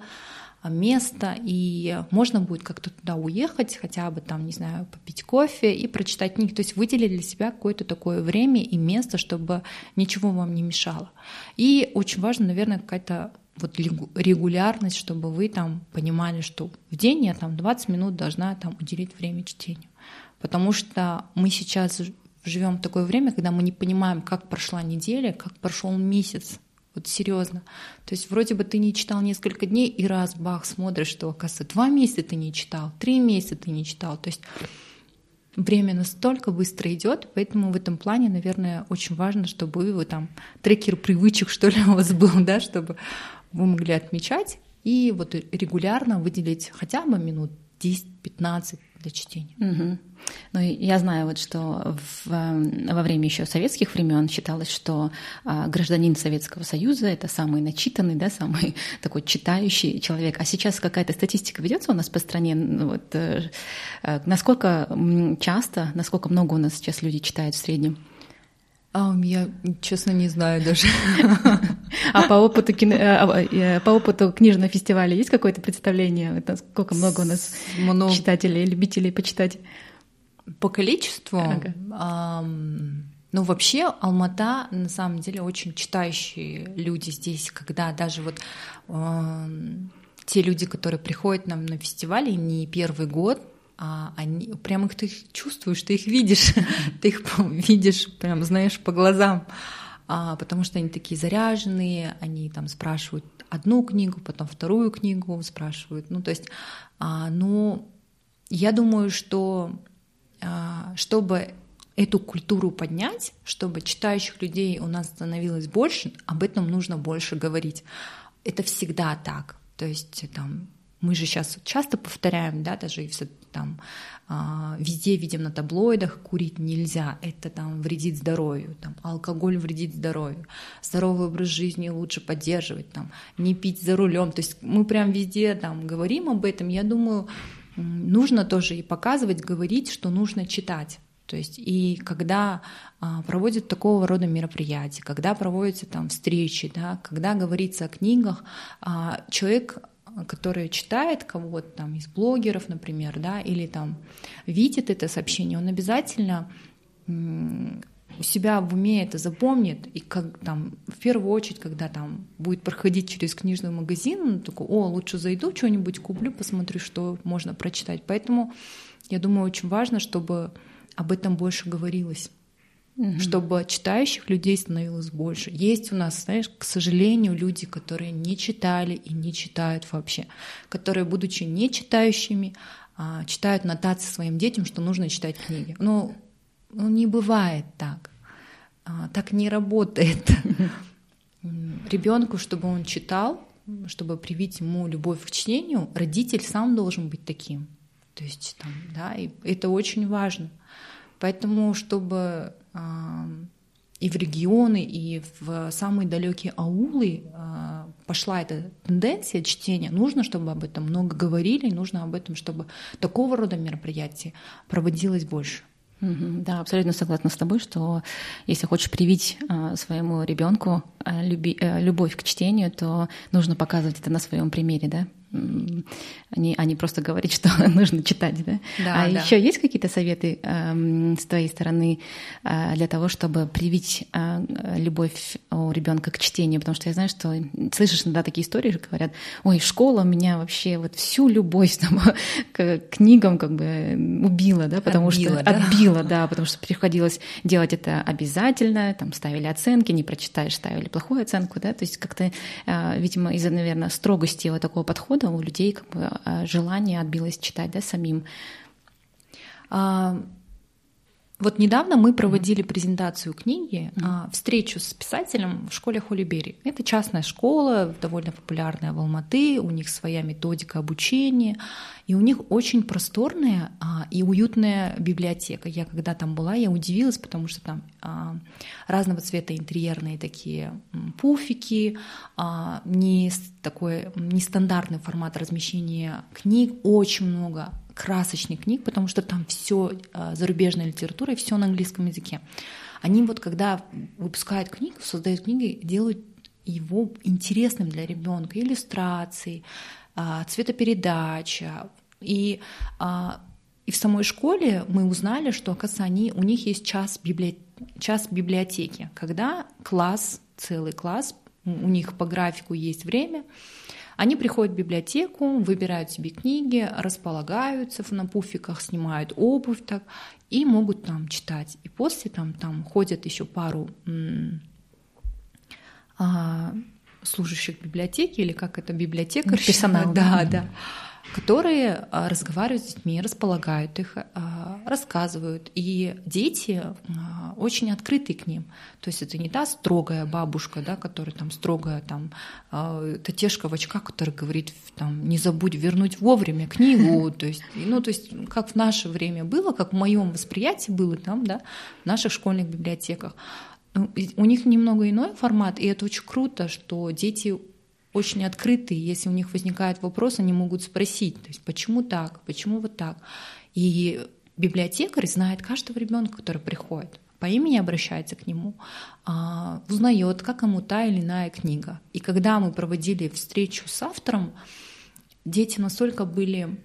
место, и можно будет как-то туда уехать, хотя бы там, не знаю, попить кофе и прочитать книги. То есть выделить для себя какое-то такое время и место, чтобы ничего вам не мешало. И очень важно, наверное, какая-то вот регулярность, чтобы вы там понимали, что в день я там 20 минут должна там уделить время чтению. Потому что мы сейчас живем в такое время, когда мы не понимаем, как прошла неделя, как прошел месяц, вот серьезно. То есть вроде бы ты не читал несколько дней, и раз, бах, смотришь, что, оказывается, два месяца ты не читал, три месяца ты не читал. То есть время настолько быстро идет, поэтому в этом плане, наверное, очень важно, чтобы вы там трекер привычек, что ли, у вас был, да, чтобы вы могли отмечать и вот регулярно выделить хотя бы минут 10-15 для чтения. Угу. Ну, я знаю, вот, что в, эм, во время еще советских времен считалось, что а, гражданин Советского Союза это самый начитанный, да, самый такой читающий человек. А сейчас какая-то статистика ведется у нас по стране. Ну, вот, э, э, насколько часто, насколько много у нас сейчас люди читают в среднем? А, я, честно, не знаю даже. А по опыту, кино, э, а, э, по опыту книжного фестиваля есть какое-то представление, сколько много у нас много. читателей, любителей почитать? По количеству? Ага. Эм, ну, вообще, Алмата, на самом деле, очень читающие люди здесь, когда даже вот э, те люди, которые приходят нам на фестивали не первый год, а они прям их ты чувствуешь, ты их видишь, ты их видишь, прям знаешь по глазам, а, потому что они такие заряженные, они там спрашивают одну книгу, потом вторую книгу спрашивают, ну то есть, а, ну я думаю, что а, чтобы эту культуру поднять, чтобы читающих людей у нас становилось больше, об этом нужно больше говорить. Это всегда так. То есть там мы же сейчас часто повторяем, да, даже и там а, везде видим на таблоидах, курить нельзя, это там вредит здоровью, там алкоголь вредит здоровью, здоровый образ жизни лучше поддерживать, там не пить за рулем, то есть мы прям везде там говорим об этом, я думаю, нужно тоже и показывать, говорить, что нужно читать. То есть и когда а, проводят такого рода мероприятия, когда проводятся там встречи, да, когда говорится о книгах, а, человек, который читает кого-то там из блогеров, например, да, или там видит это сообщение, он обязательно у себя в уме это запомнит, и как там, в первую очередь, когда там будет проходить через книжный магазин, он такой, о, лучше зайду, что-нибудь куплю, посмотрю, что можно прочитать. Поэтому я думаю, очень важно, чтобы об этом больше говорилось угу. чтобы читающих людей становилось больше. Есть у нас, знаешь, к сожалению, люди, которые не читали и не читают вообще, которые, будучи не читающими, а, читают нотации своим детям, что нужно читать книги. Но ну, ну, не бывает так. А, так не работает. Ребенку, чтобы он читал, чтобы привить ему любовь к чтению, родитель сам должен быть таким. То есть там, да, и это очень важно. Поэтому, чтобы и в регионы, и в самые далекие аулы а, пошла эта тенденция чтения. Нужно, чтобы об этом много говорили, нужно об этом, чтобы такого рода мероприятия проводилось больше. Да, абсолютно согласна с тобой, что если хочешь привить а, своему ребенку а, любовь к чтению, то нужно показывать это на своем примере, да? Они, они просто говорят, что нужно читать, да? да а да. еще есть какие-то советы э, с твоей стороны э, для того, чтобы привить э, любовь у ребенка к чтению? Потому что я знаю, что слышишь иногда такие истории, говорят, ой, школа меня вообще вот всю любовь там, к книгам как бы убила, да, потому отбила, что да? отбила, да, потому что приходилось делать это обязательно, там ставили оценки, не прочитаешь, ставили плохую оценку, да, то есть как-то, э, видимо, из-за, наверное, строгости вот такого подхода года у людей как бы а, желание отбилось читать да, самим. А, вот недавно мы проводили презентацию книги, mm-hmm. встречу с писателем в школе Холибери. Это частная школа, довольно популярная в Алматы, у них своя методика обучения, и у них очень просторная а, и уютная библиотека. Я когда там была, я удивилась, потому что там а, разного цвета интерьерные такие пуфики, а, не такой нестандартный формат размещения книг, очень много красочных книг, потому что там все а, зарубежная литература и все на английском языке. Они вот когда выпускают книгу, создают книги, делают его интересным для ребенка, иллюстрации, а, цветопередача. И, а, и в самой школе мы узнали, что, оказывается, они, у них есть час, библи... час библиотеки, когда класс, целый класс, у них по графику есть время, они приходят в библиотеку, выбирают себе книги, располагаются на пуфиках, снимают обувь так и могут там читать. И после там, там ходят еще пару а, служащих библиотеки или как это библиотекарь персонал да да которые а, разговаривают с детьми, располагают их, а, рассказывают. И дети а, очень открыты к ним. То есть это не та строгая бабушка, да, которая там строгая, там, татешка в очках, которая говорит, там, не забудь вернуть вовремя книгу. То есть, ну, то есть как в наше время было, как в моем восприятии было там, да, в наших школьных библиотеках. Ну, у них немного иной формат, и это очень круто, что дети очень открытые. Если у них возникает вопрос, они могут спросить, то есть почему так, почему вот так. И библиотекарь знает каждого ребенка, который приходит по имени обращается к нему, а, узнает, как ему та или иная книга. И когда мы проводили встречу с автором, дети настолько были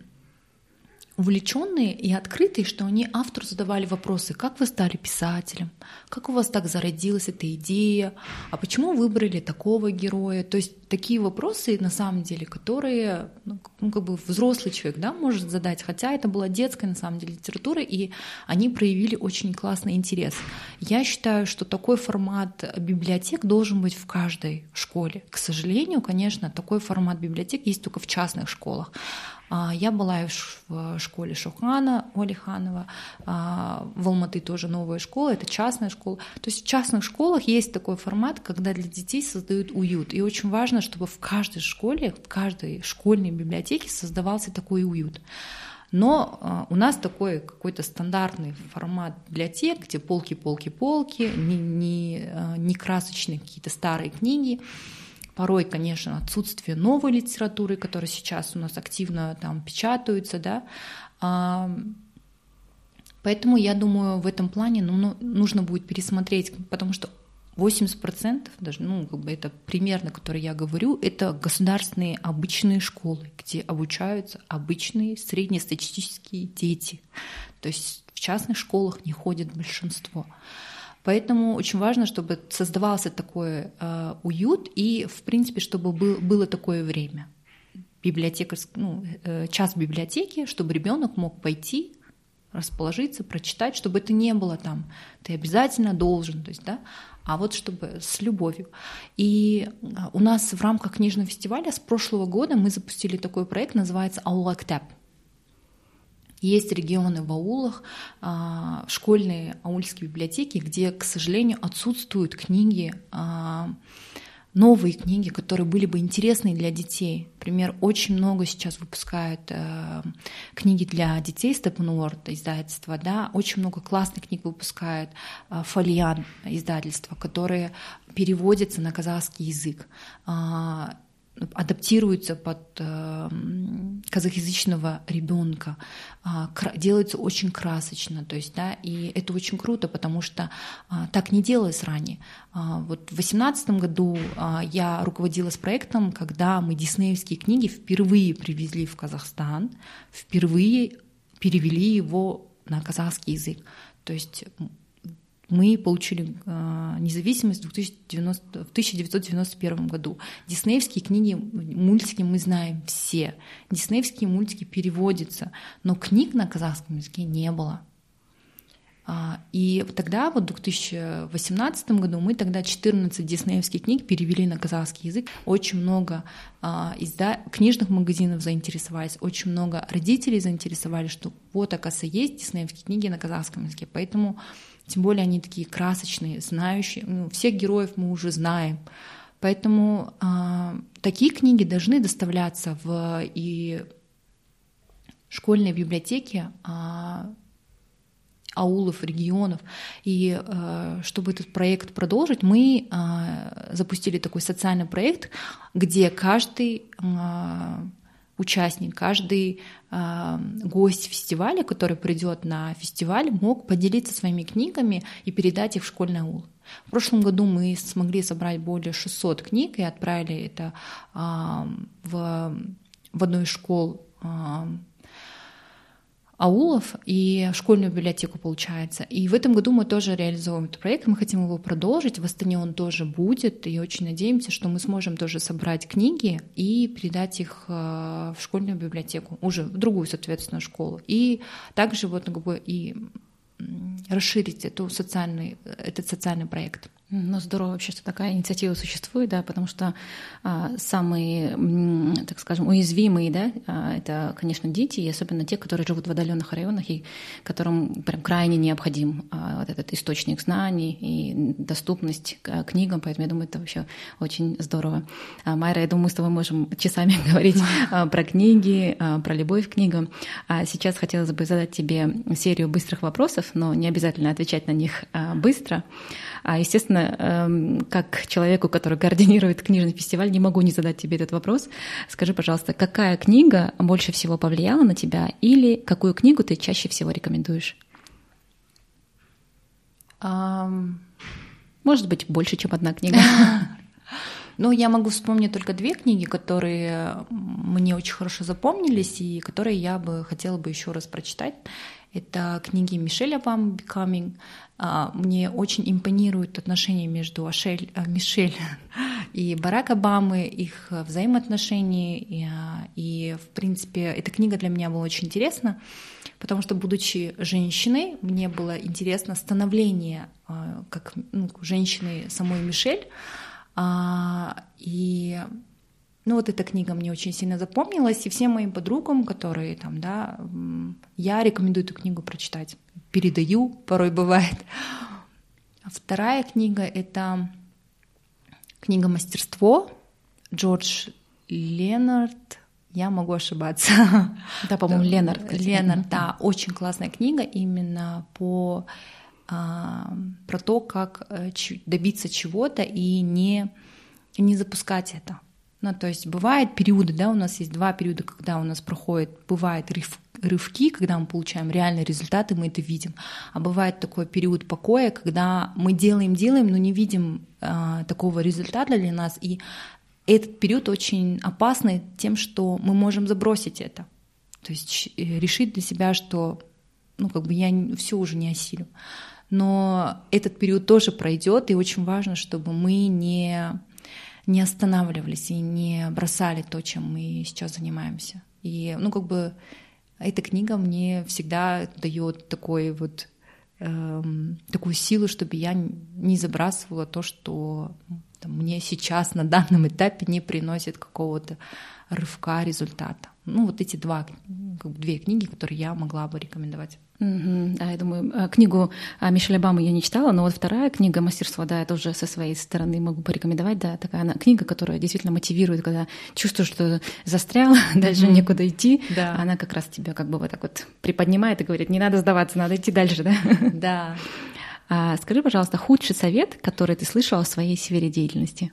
увлеченные и открытые, что они автору задавали вопросы, как вы стали писателем, как у вас так зародилась эта идея, а почему выбрали такого героя. То есть такие вопросы, на самом деле, которые ну, ну, как бы взрослый человек да, может задать, хотя это была детская, на самом деле, литература, и они проявили очень классный интерес. Я считаю, что такой формат библиотек должен быть в каждой школе. К сожалению, конечно, такой формат библиотек есть только в частных школах. А, я была в школе Шухана Олиханова, а, в Алматы тоже новая школа, это частная школа. То есть в частных школах есть такой формат, когда для детей создают уют. И очень важно, чтобы в каждой школе, в каждой школьной библиотеке создавался такой уют. Но а, у нас такой какой-то стандартный формат библиотек, где полки, полки, полки, не, не, не красочные какие-то старые книги. Порой, конечно, отсутствие новой литературы, которая сейчас у нас активно там печатаются, да. Поэтому я думаю, в этом плане ну, ну нужно будет пересмотреть, потому что 80%, даже, ну, как бы это примерно, который я говорю, это государственные обычные школы, где обучаются обычные среднестатистические дети. То есть в частных школах не ходит большинство. Поэтому очень важно, чтобы создавался такой э, уют и, в принципе, чтобы был, было такое время. Библиотека, ну, э, час в библиотеке, чтобы ребенок мог пойти, расположиться, прочитать, чтобы это не было там, ты обязательно должен, то есть, да, а вот чтобы с любовью. И а, у нас в рамках книжного фестиваля с прошлого года мы запустили такой проект, называется «Аула Ктеп». Есть регионы в аулах, а, школьные аульские библиотеки, где, к сожалению, отсутствуют книги а, новые книги, которые были бы интересны для детей. Например, очень много сейчас выпускают э, книги для детей Steppenword издательства, да, очень много классных книг выпускают э, Фолиан издательства, которые переводятся на казахский язык. Адаптируется под э, казахязычного ребенка, э, делается очень красочно, то есть, да, и это очень круто, потому что э, так не делалось ранее. Э, вот в 2018 году э, я с проектом, когда мы диснеевские книги впервые привезли в Казахстан, впервые перевели его на казахский язык. То есть мы получили э, независимость в, 2090, в 1991 году. Диснеевские книги, мультики мы знаем все. Диснеевские мультики переводятся, но книг на казахском языке не было. А, и тогда, вот в 2018 году, мы тогда 14 диснеевских книг перевели на казахский язык. Очень много а, изда... книжных магазинов заинтересовались, очень много родителей заинтересовались, что вот, оказывается, есть диснеевские книги на казахском языке. Поэтому тем более они такие красочные, знающие. Ну, всех героев мы уже знаем. Поэтому э, такие книги должны доставляться в и школьные библиотеки э, аулов, регионов. И э, чтобы этот проект продолжить, мы э, запустили такой социальный проект, где каждый э, участник, каждый э, гость фестиваля, который придет на фестиваль, мог поделиться своими книгами и передать их в школьный аул. В прошлом году мы смогли собрать более 600 книг и отправили это э, в, в одну из школ э, аулов и школьную библиотеку получается. И в этом году мы тоже реализуем этот проект, мы хотим его продолжить, в Астане он тоже будет, и очень надеемся, что мы сможем тоже собрать книги и передать их э, в школьную библиотеку, уже в другую, соответственно, школу. И также вот как бы и расширить эту социальный, этот социальный проект. Ну, здорово вообще, что такая инициатива существует, да, потому что а, самые, так скажем, уязвимые, да, а, это, конечно, дети, и особенно те, которые живут в отдаленных районах, и которым прям крайне необходим а, вот этот источник знаний и доступность к книгам, поэтому я думаю, это вообще очень здорово. А, Майра, я думаю, мы с тобой можем часами говорить а, про книги, а, про любовь к книгам. А сейчас хотелось бы задать тебе серию быстрых вопросов, но не обязательно отвечать на них а, быстро. А, естественно, эм, как человеку, который координирует книжный фестиваль, не могу не задать тебе этот вопрос. Скажи, пожалуйста, какая книга больше всего повлияла на тебя или какую книгу ты чаще всего рекомендуешь? Um... Может быть, больше, чем одна книга. Ну, я могу вспомнить только две книги, которые мне очень хорошо запомнились и которые я бы хотела бы еще раз прочитать. Это книги Мишеля Обама «Becoming». А, мне очень импонируют отношения между Ашель, а, Мишель и Барак Обамы, их взаимоотношения. И, а, и, в принципе, эта книга для меня была очень интересна, потому что, будучи женщиной, мне было интересно становление как ну, женщины самой Мишель. И ну вот эта книга мне очень сильно запомнилась, и всем моим подругам, которые там, да, я рекомендую эту книгу прочитать. Передаю, порой бывает. А вторая книга — это книга «Мастерство» Джордж Ленард. Я могу ошибаться. Да, по-моему, Ленард. Ленард, да. Очень классная книга именно по а, про то, как э, добиться чего-то и не, не запускать это. Ну, то есть бывают периоды, да, у нас есть два периода, когда у нас проходит, бывает рывки, когда мы получаем реальные результаты, мы это видим. А бывает такой период покоя, когда мы делаем, делаем, но не видим э, такого результата для нас. И этот период очень опасный тем, что мы можем забросить это. То есть э, решить для себя, что ну, как бы я все уже не осилю. Но этот период тоже пройдет, и очень важно, чтобы мы не, не останавливались и не бросали то, чем мы сейчас занимаемся. И, ну, как бы, эта книга мне всегда дает такой вот эм, такую силу, чтобы я не забрасывала то, что там, мне сейчас на данном этапе не приносит какого-то рывка результата. Ну, вот эти два, как бы, две книги, которые я могла бы рекомендовать. Угу. Да, я думаю, э, книгу а, Мишеля Обамы я не читала, но вот вторая книга «Мастерство», да, это уже со своей стороны могу порекомендовать, да, такая она, книга, которая действительно мотивирует, когда чувствуешь, что застрял, дальше некуда идти, да. она как раз тебя как бы вот так вот приподнимает и говорит, не надо сдаваться, надо идти дальше, да? Да. А, скажи, пожалуйста, худший совет, который ты слышала в своей сфере деятельности?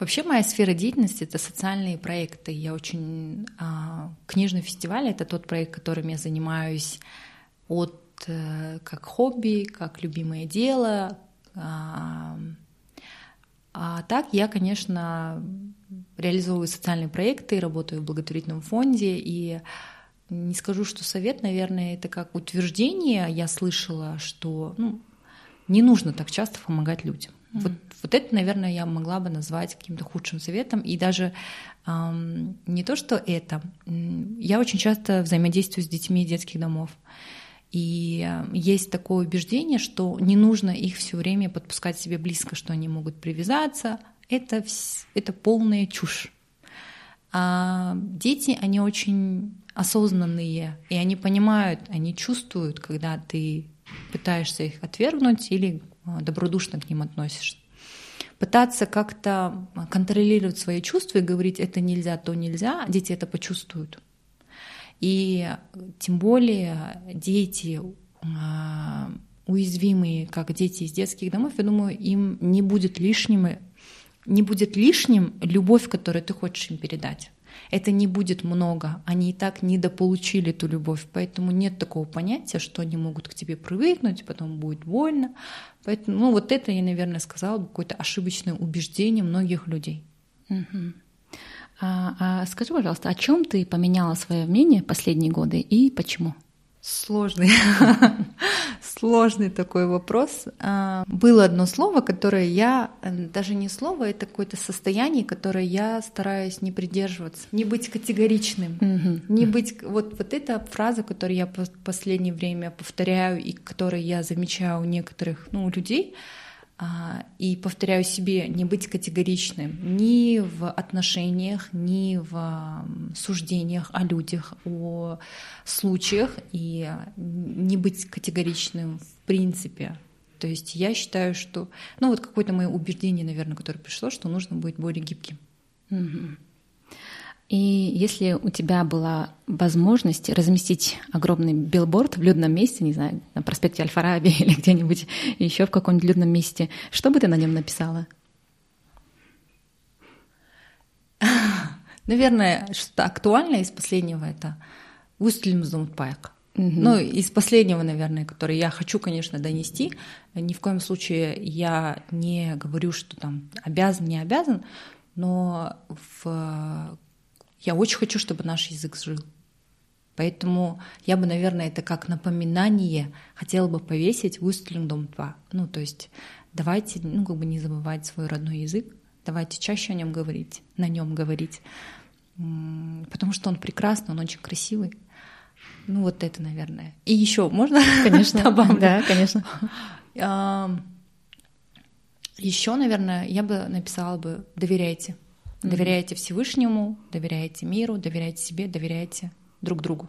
Вообще моя сфера деятельности — это социальные проекты. Я очень... А, книжный фестиваль — это тот проект, которым я занимаюсь от э, как хобби, как любимое дело. А, а так я, конечно, реализовываю социальные проекты, работаю в благотворительном фонде, и не скажу, что совет, наверное, это как утверждение. Я слышала, что ну, не нужно так часто помогать людям. Mm-hmm. Вот, вот это, наверное, я могла бы назвать каким-то худшим советом. И даже эм, не то, что это. Я очень часто взаимодействую с детьми детских домов. И есть такое убеждение, что не нужно их все время подпускать себе близко, что они могут привязаться. Это, это полная чушь. А дети, они очень осознанные, и они понимают, они чувствуют, когда ты пытаешься их отвергнуть или а, добродушно к ним относишься. Пытаться как-то контролировать свои чувства и говорить это нельзя, то нельзя, дети это почувствуют. И тем более дети а, уязвимые, как дети из детских домов, я думаю, им не будет лишним, не будет лишним любовь, которую ты хочешь им передать это не будет много. Они и так недополучили эту любовь, поэтому нет такого понятия, что они могут к тебе привыкнуть, потом будет больно. Поэтому, ну, вот это я, наверное, сказала бы какое-то ошибочное убеждение многих людей. Угу. А, а скажи, пожалуйста, о чем ты поменяла свое мнение последние годы и почему? Сложный, сложный такой вопрос. А, было одно слово, которое я, даже не слово, это какое-то состояние, которое я стараюсь не придерживаться, не быть категоричным, mm-hmm. не быть... Вот, вот эта фраза, которую я в последнее время повторяю и которую я замечаю у некоторых ну, людей, и повторяю себе, не быть категоричным ни в отношениях, ни в суждениях о людях, о случаях, и не быть категоричным в принципе. То есть я считаю, что, ну вот какое-то мое убеждение, наверное, которое пришло, что нужно быть более гибким. Угу. И если у тебя была возможность разместить огромный билборд в людном месте, не знаю, на проспекте Аль-Фараби или где-нибудь еще в каком-нибудь людном месте, что бы ты на нем написала? Наверное, что актуально из последнего это Вустельмзумпайк. Угу. Ну, из последнего, наверное, который я хочу, конечно, донести. Ни в коем случае я не говорю, что там обязан, не обязан, но в я очень хочу, чтобы наш язык жил. Поэтому я бы, наверное, это как напоминание хотела бы повесить в дом 2. Ну, то есть давайте, ну, как бы не забывать свой родной язык, давайте чаще о нем говорить, на нем говорить, потому что он прекрасный, он очень красивый. Ну, вот это, наверное. И еще можно? Конечно, да, конечно. Еще, наверное, я бы написала бы «доверяйте». Доверяйте Всевышнему, доверяйте миру, доверяйте себе, доверяйте друг другу.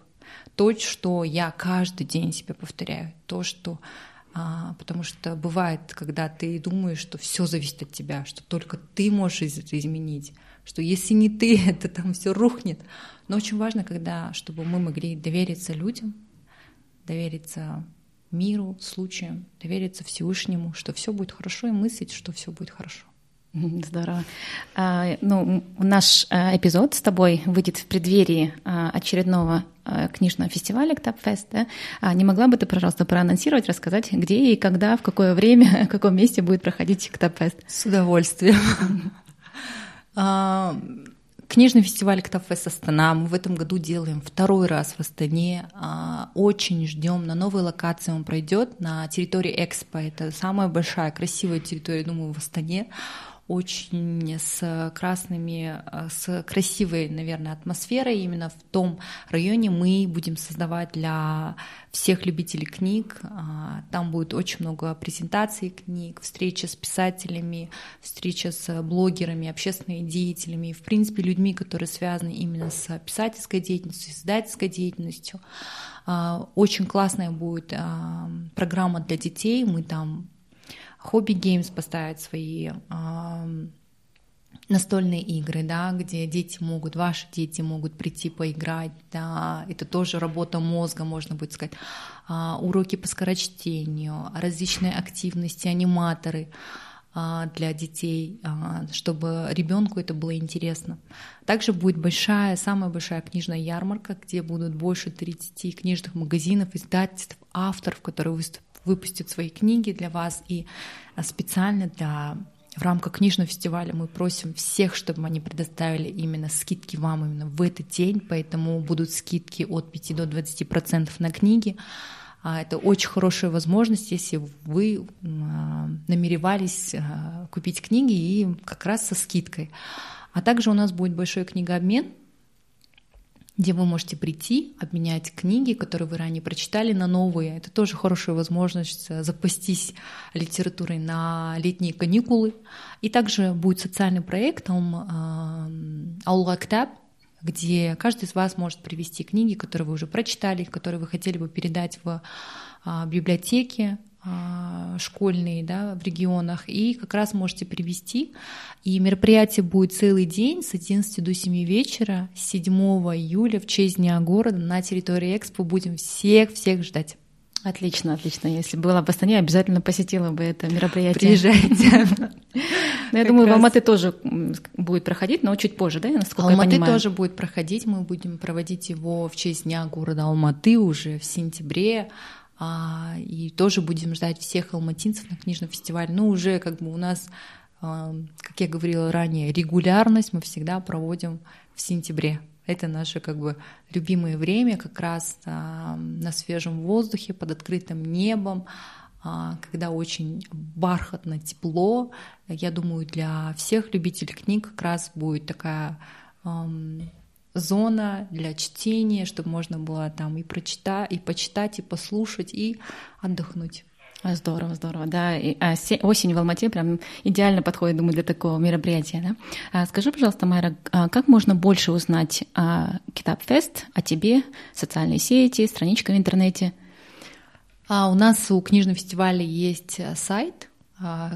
То, что я каждый день себе повторяю, то, что а, потому что бывает, когда ты думаешь, что все зависит от тебя, что только ты можешь это изменить, что если не ты, это там все рухнет. Но очень важно, когда, чтобы мы могли довериться людям, довериться миру, случаям, довериться Всевышнему, что все будет хорошо, и мыслить, что все будет хорошо. Здорово. А, ну, наш а, эпизод с тобой выйдет в преддверии а, очередного книжного фестиваля Ктапфест. Да? Не могла бы ты, пожалуйста, проанонсировать, рассказать, где и когда, в какое время, в каком месте будет проходить Ктапфест? С удовольствием. Книжный фестиваль Ктафест Астана. Мы в этом году делаем второй раз в Астане. Очень ждем на новой локации. Он пройдет на территории Экспо. Это самая большая, красивая территория, думаю, в Астане очень с красными, с красивой, наверное, атмосферой. Именно в том районе мы будем создавать для всех любителей книг. А, там будет очень много презентаций книг, встреча с писателями, встреча с блогерами, общественными деятелями, в принципе, людьми, которые связаны именно с писательской деятельностью, издательской деятельностью. А, очень классная будет а, программа для детей. Мы там хобби геймс поставить свои настольные игры, да, где дети могут, ваши дети могут прийти поиграть, да, это тоже работа мозга, можно будет сказать, а, уроки по скорочтению, различные активности, аниматоры а, для детей, а, чтобы ребенку это было интересно. Также будет большая, самая большая книжная ярмарка, где будут больше 30 книжных магазинов, издательств, авторов, которые выступят выпустит свои книги для вас. И а, специально для в рамках книжного фестиваля мы просим всех, чтобы они предоставили именно скидки вам именно в этот день, поэтому будут скидки от 5 до 20% процентов на книги. А, это очень хорошая возможность, если вы а, намеревались купить книги и как раз со скидкой. А также у нас будет большой книгообмен, где вы можете прийти, обменять книги, которые вы ранее прочитали, на новые. Это тоже хорошая возможность э, запастись литературой на летние каникулы. И также будет социальный проект Аула Ктаб, где каждый из вас может привести книги, которые вы уже прочитали, которые вы хотели бы передать в а, библиотеке, школьные да, в регионах, и как раз можете привести. И мероприятие будет целый день с 11 до 7 вечера, 7 июля в честь Дня города на территории Экспо. Будем всех-всех ждать. Отлично, отлично. Если была в Астане, обязательно посетила бы это мероприятие. Приезжайте. Ну, я думаю, в Алматы тоже будет проходить, но чуть позже, да, насколько я понимаю? тоже будет проходить. Мы будем проводить его в честь Дня города Алматы уже в сентябре. А, и тоже будем ждать всех алматинцев на книжном фестивале. Ну, уже как бы у нас, а, как я говорила ранее, регулярность мы всегда проводим в сентябре. Это наше как бы любимое время, как раз а, на свежем воздухе, под открытым небом, когда очень бархатно, тепло. Я думаю, для всех любителей книг как раз будет такая зона для чтения, чтобы можно было там и прочитать, и почитать, и послушать, и отдохнуть. Здорово, здорово, да. И, а, осень в Алмате прям идеально подходит, думаю, для такого мероприятия, да. А, скажи, пожалуйста, Майра, а как можно больше узнать о Китабфест, о тебе, социальные сети, страничка в интернете? А, у нас у книжного фестиваля есть э, сайт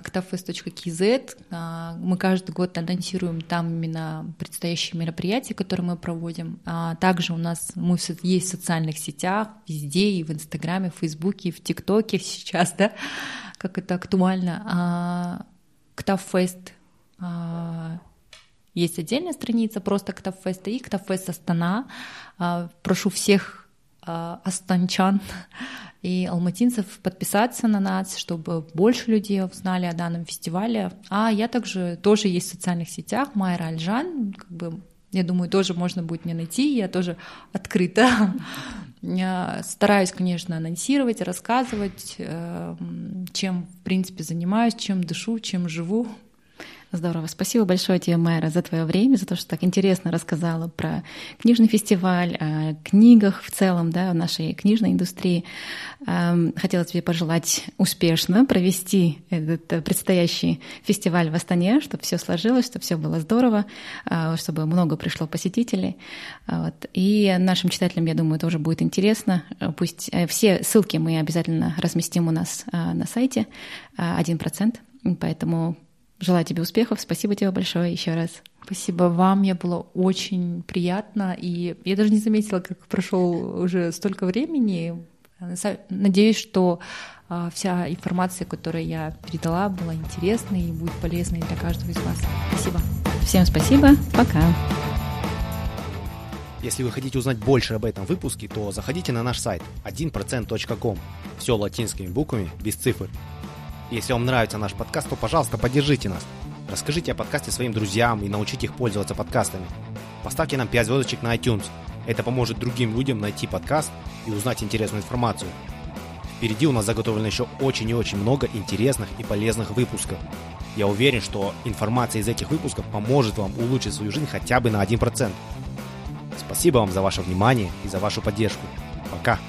ктафест.кз. А, мы каждый год анонсируем там именно предстоящие мероприятия, которые мы проводим. А также у нас мы есть в социальных сетях, везде, и в Инстаграме, в Фейсбуке, и в ТикТоке сейчас, да, как это актуально. Ктафест есть отдельная страница, просто Ктафест и Ктафест Астана. Прошу всех астанчан и алматинцев подписаться на нас, чтобы больше людей узнали о данном фестивале. А я также тоже есть в социальных сетях, Майра Альжан, как бы я думаю, тоже можно будет меня найти, я тоже открыта. Я стараюсь, конечно, анонсировать, рассказывать, э, чем, в принципе, занимаюсь, чем дышу, чем живу. Здорово. Спасибо большое тебе, Майра, за твое время, за то, что так интересно рассказала про книжный фестиваль, о книгах в целом, да, в нашей книжной индустрии. Эм, хотела тебе пожелать успешно провести этот предстоящий фестиваль в Астане, чтобы все сложилось, чтобы все было здорово, э, чтобы много пришло посетителей. Вот. И нашим читателям, я думаю, тоже будет интересно. Пусть э, все ссылки мы обязательно разместим у нас э, на сайте, один процент. Поэтому Желаю тебе успехов. Спасибо тебе большое еще раз. Спасибо вам, мне было очень приятно, и я даже не заметила, как прошел уже столько времени. Надеюсь, что а, вся информация, которую я передала, была интересной и будет полезной для каждого из вас. Спасибо. Всем спасибо. Пока. Если вы хотите узнать больше об этом выпуске, то заходите на наш сайт 1%.com. Все латинскими буквами, без цифр. Если вам нравится наш подкаст, то, пожалуйста, поддержите нас. Расскажите о подкасте своим друзьям и научите их пользоваться подкастами. Поставьте нам 5 звездочек на iTunes. Это поможет другим людям найти подкаст и узнать интересную информацию. Впереди у нас заготовлено еще очень и очень много интересных и полезных выпусков. Я уверен, что информация из этих выпусков поможет вам улучшить свою жизнь хотя бы на 1%. Спасибо вам за ваше внимание и за вашу поддержку. Пока!